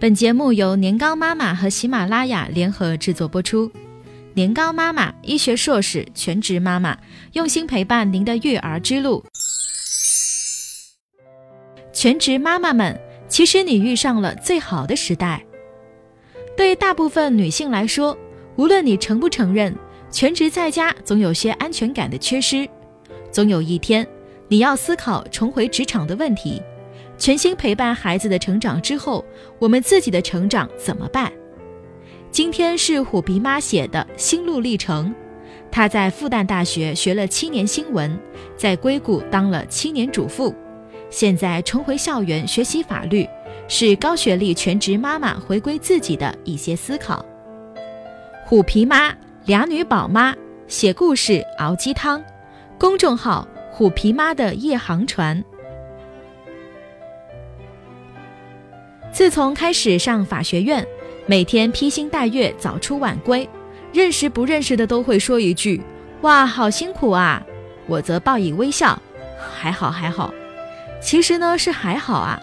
本节目由年糕妈妈和喜马拉雅联合制作播出。年糕妈妈，医学硕士，全职妈妈，用心陪伴您的育儿之路。全职妈妈们，其实你遇上了最好的时代。对大部分女性来说，无论你承不承认，全职在家总有些安全感的缺失。总有一天，你要思考重回职场的问题。全心陪伴孩子的成长之后，我们自己的成长怎么办？今天是虎皮妈写的心路历程。她在复旦大学学了七年新闻，在硅谷当了七年主妇，现在重回校园学习法律，是高学历全职妈妈回归自己的一些思考。虎皮妈俩女宝妈写故事熬鸡汤，公众号虎皮妈的夜航船。自从开始上法学院，每天披星戴月，早出晚归，认识不认识的都会说一句：“哇，好辛苦啊！”我则报以微笑：“还好，还好。”其实呢是还好啊。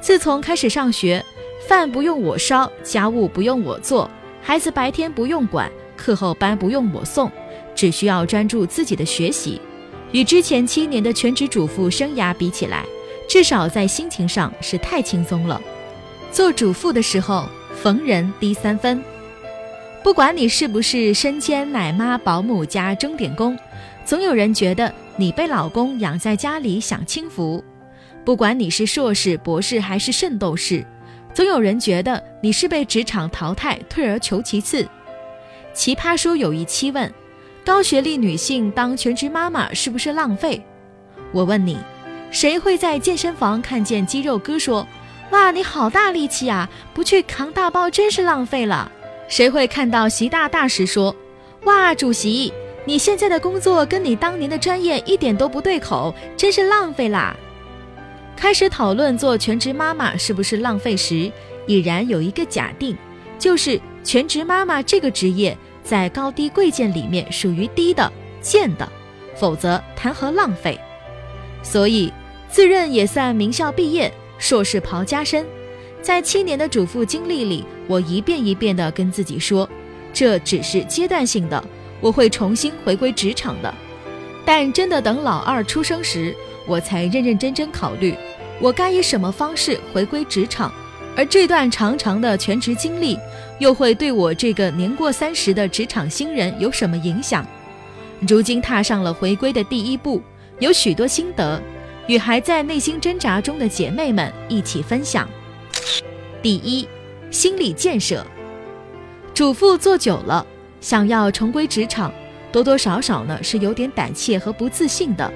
自从开始上学，饭不用我烧，家务不用我做，孩子白天不用管，课后班不用我送，只需要专注自己的学习。与之前七年的全职主妇生涯比起来，至少在心情上是太轻松了。做主妇的时候，逢人低三分。不管你是不是身兼奶妈、保姆加钟点工，总有人觉得你被老公养在家里享清福；不管你是硕士、博士还是圣斗士，总有人觉得你是被职场淘汰、退而求其次。奇葩说有一期问：高学历女性当全职妈妈是不是浪费？我问你，谁会在健身房看见肌肉哥说？哇，你好大力气啊！不去扛大包真是浪费了。谁会看到习大大时说：“哇，主席，你现在的工作跟你当年的专业一点都不对口，真是浪费啦。”开始讨论做全职妈妈是不是浪费时，已然有一个假定，就是全职妈妈这个职业在高低贵贱里面属于低的贱的，否则谈何浪费？所以自认也算名校毕业。硕士袍加身，在七年的主妇经历里，我一遍一遍地跟自己说，这只是阶段性的，我会重新回归职场的。但真的等老二出生时，我才认认真真考虑，我该以什么方式回归职场，而这段长长的全职经历，又会对我这个年过三十的职场新人有什么影响？如今踏上了回归的第一步，有许多心得。与还在内心挣扎中的姐妹们一起分享。第一，心理建设。主妇做久了，想要重归职场，多多少少呢是有点胆怯和不自信的。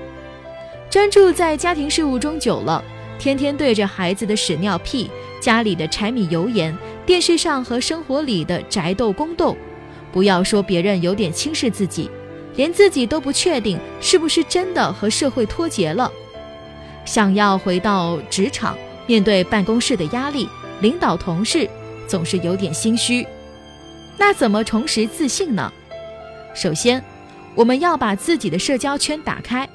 专注在家庭事务中久了，天天对着孩子的屎尿屁、家里的柴米油盐、电视上和生活里的宅斗宫斗，不要说别人有点轻视自己，连自己都不确定是不是真的和社会脱节了。想要回到职场，面对办公室的压力，领导同事总是有点心虚。那怎么重拾自信呢？首先，我们要把自己的社交圈打开，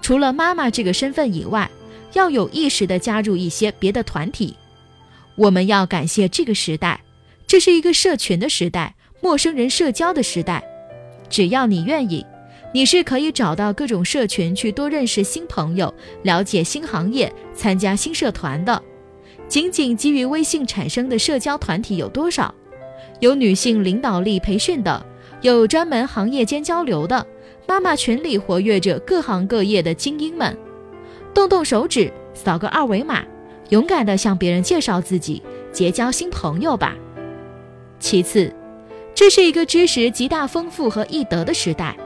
除了妈妈这个身份以外，要有意识地加入一些别的团体。我们要感谢这个时代，这是一个社群的时代，陌生人社交的时代。只要你愿意。你是可以找到各种社群去多认识新朋友，了解新行业，参加新社团的。仅仅基于微信产生的社交团体有多少？有女性领导力培训的，有专门行业间交流的。妈妈群里活跃着各行各业的精英们，动动手指，扫个二维码，勇敢地向别人介绍自己，结交新朋友吧。其次，这是一个知识极大丰富和易得的时代。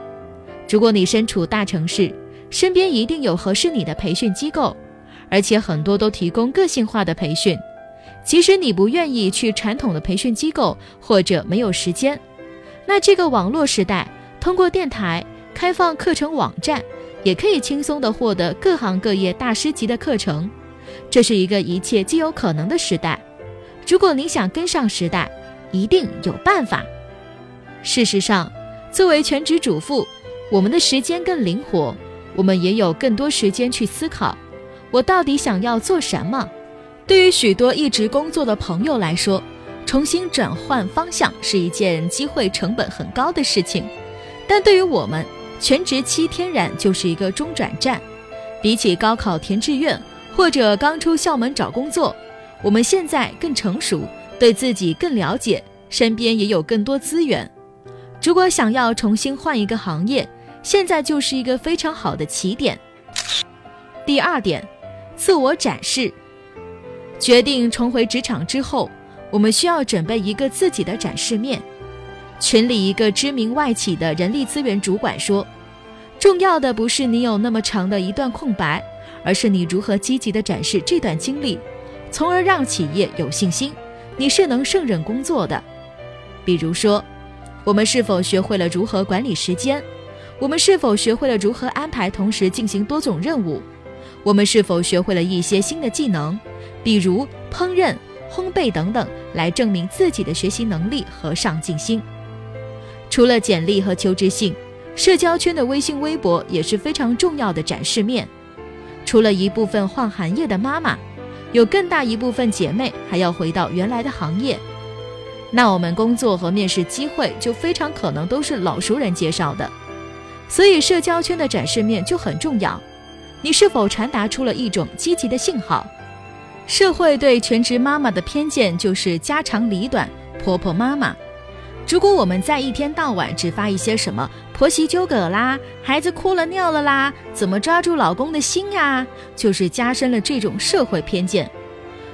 如果你身处大城市，身边一定有合适你的培训机构，而且很多都提供个性化的培训。即使你不愿意去传统的培训机构，或者没有时间，那这个网络时代，通过电台开放课程网站，也可以轻松地获得各行各业大师级的课程。这是一个一切皆有可能的时代。如果你想跟上时代，一定有办法。事实上，作为全职主妇。我们的时间更灵活，我们也有更多时间去思考，我到底想要做什么？对于许多一直工作的朋友来说，重新转换方向是一件机会成本很高的事情。但对于我们，全职期天然就是一个中转站。比起高考填志愿或者刚出校门找工作，我们现在更成熟，对自己更了解，身边也有更多资源。如果想要重新换一个行业，现在就是一个非常好的起点。第二点，自我展示。决定重回职场之后，我们需要准备一个自己的展示面。群里一个知名外企的人力资源主管说：“重要的不是你有那么长的一段空白，而是你如何积极地展示这段经历，从而让企业有信心你是能胜任工作的。比如说，我们是否学会了如何管理时间？我们是否学会了如何安排同时进行多种任务？我们是否学会了一些新的技能？”比如烹饪、烘焙等等，来证明自己的学习能力和上进心。除了简历和求职信，社交圈的微信、微博也是非常重要的展示面。除了一部分换行业的妈妈，有更大一部分姐妹还要回到原来的行业，那我们工作和面试机会就非常可能都是老熟人介绍的。所以社交圈的展示面就很重要。你是否传达出了一种积极的信号？社会对全职妈妈的偏见就是家长里短、婆婆妈妈。如果我们在一天到晚只发一些什么婆媳纠葛啦、孩子哭了尿了啦、怎么抓住老公的心呀，就是加深了这种社会偏见。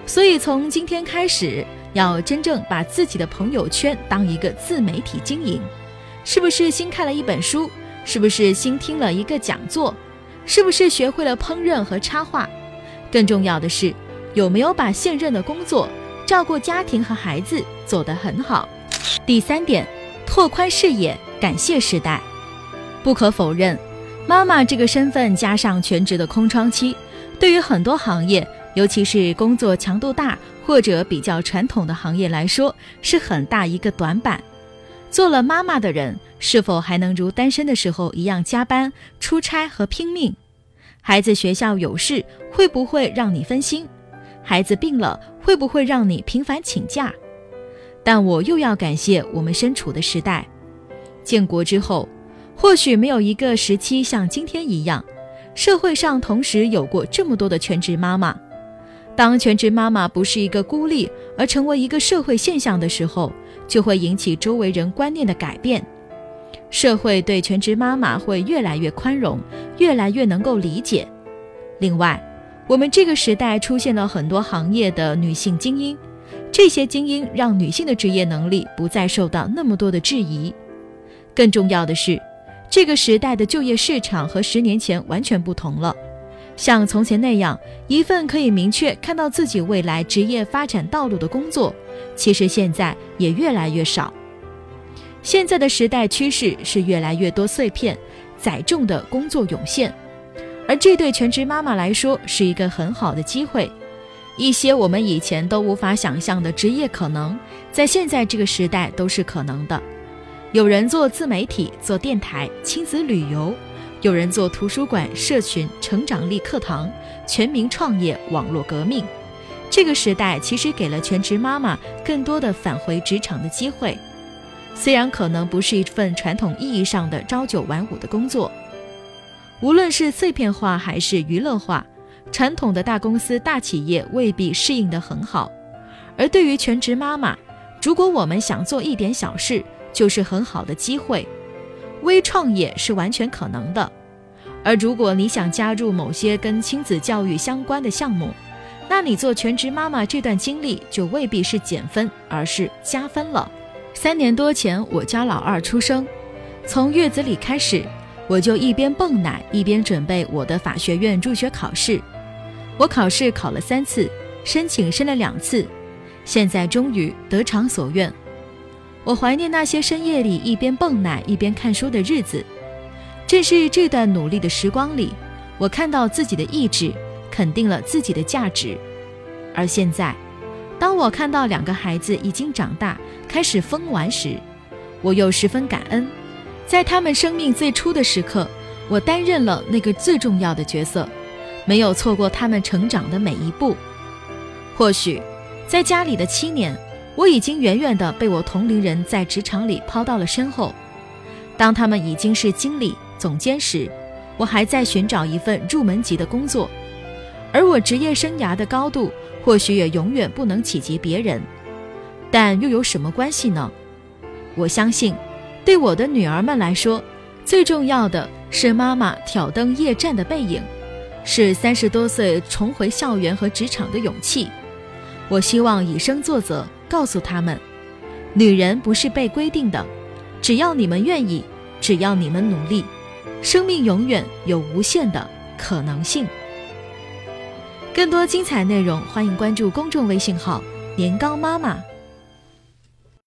所以从今天开始，要真正把自己的朋友圈当一个自媒体经营。是不是新看了一本书？是不是新听了一个讲座？是不是学会了烹饪和插画？更重要的是。有没有把现任的工作、照顾家庭和孩子做得很好？第三点，拓宽视野，感谢时代。不可否认，妈妈这个身份加上全职的空窗期，对于很多行业，尤其是工作强度大或者比较传统的行业来说，是很大一个短板。做了妈妈的人，是否还能如单身的时候一样加班、出差和拼命？孩子学校有事，会不会让你分心？孩子病了，会不会让你频繁请假？但我又要感谢我们身处的时代。建国之后，或许没有一个时期像今天一样，社会上同时有过这么多的全职妈妈。当全职妈妈不是一个孤立，而成为一个社会现象的时候，就会引起周围人观念的改变。社会对全职妈妈会越来越宽容，越来越能够理解。另外，我们这个时代出现了很多行业的女性精英，这些精英让女性的职业能力不再受到那么多的质疑。更重要的是，这个时代的就业市场和十年前完全不同了。像从前那样一份可以明确看到自己未来职业发展道路的工作，其实现在也越来越少。现在的时代趋势是越来越多碎片、载重的工作涌现。而这对全职妈妈来说是一个很好的机会，一些我们以前都无法想象的职业可能，在现在这个时代都是可能的。有人做自媒体、做电台、亲子旅游；有人做图书馆、社群、成长力课堂、全民创业、网络革命。这个时代其实给了全职妈妈更多的返回职场的机会，虽然可能不是一份传统意义上的朝九晚五的工作。无论是碎片化还是娱乐化，传统的大公司大企业未必适应得很好。而对于全职妈妈，如果我们想做一点小事，就是很好的机会。微创业是完全可能的。而如果你想加入某些跟亲子教育相关的项目，那你做全职妈妈这段经历就未必是减分，而是加分了。三年多前，我家老二出生，从月子里开始。我就一边泵奶一边准备我的法学院入学考试，我考试考了三次，申请申了两次，现在终于得偿所愿。我怀念那些深夜里一边泵奶一边看书的日子，正是这段努力的时光里，我看到自己的意志，肯定了自己的价值。而现在，当我看到两个孩子已经长大，开始疯玩时，我又十分感恩。在他们生命最初的时刻，我担任了那个最重要的角色，没有错过他们成长的每一步。或许，在家里的七年，我已经远远地被我同龄人在职场里抛到了身后。当他们已经是经理、总监时，我还在寻找一份入门级的工作，而我职业生涯的高度或许也永远不能企及别人。但又有什么关系呢？我相信，对我的女儿们来说，最重要的是妈妈挑灯夜战的背影，是三十多岁重回校园和职场的勇气。我希望以身作则，告诉他们，女人不是被规定的，只要你们愿意，只要你们努力，生命永远有无限的可能性。更多精彩内容，欢迎关注公众微信号“年糕妈妈”。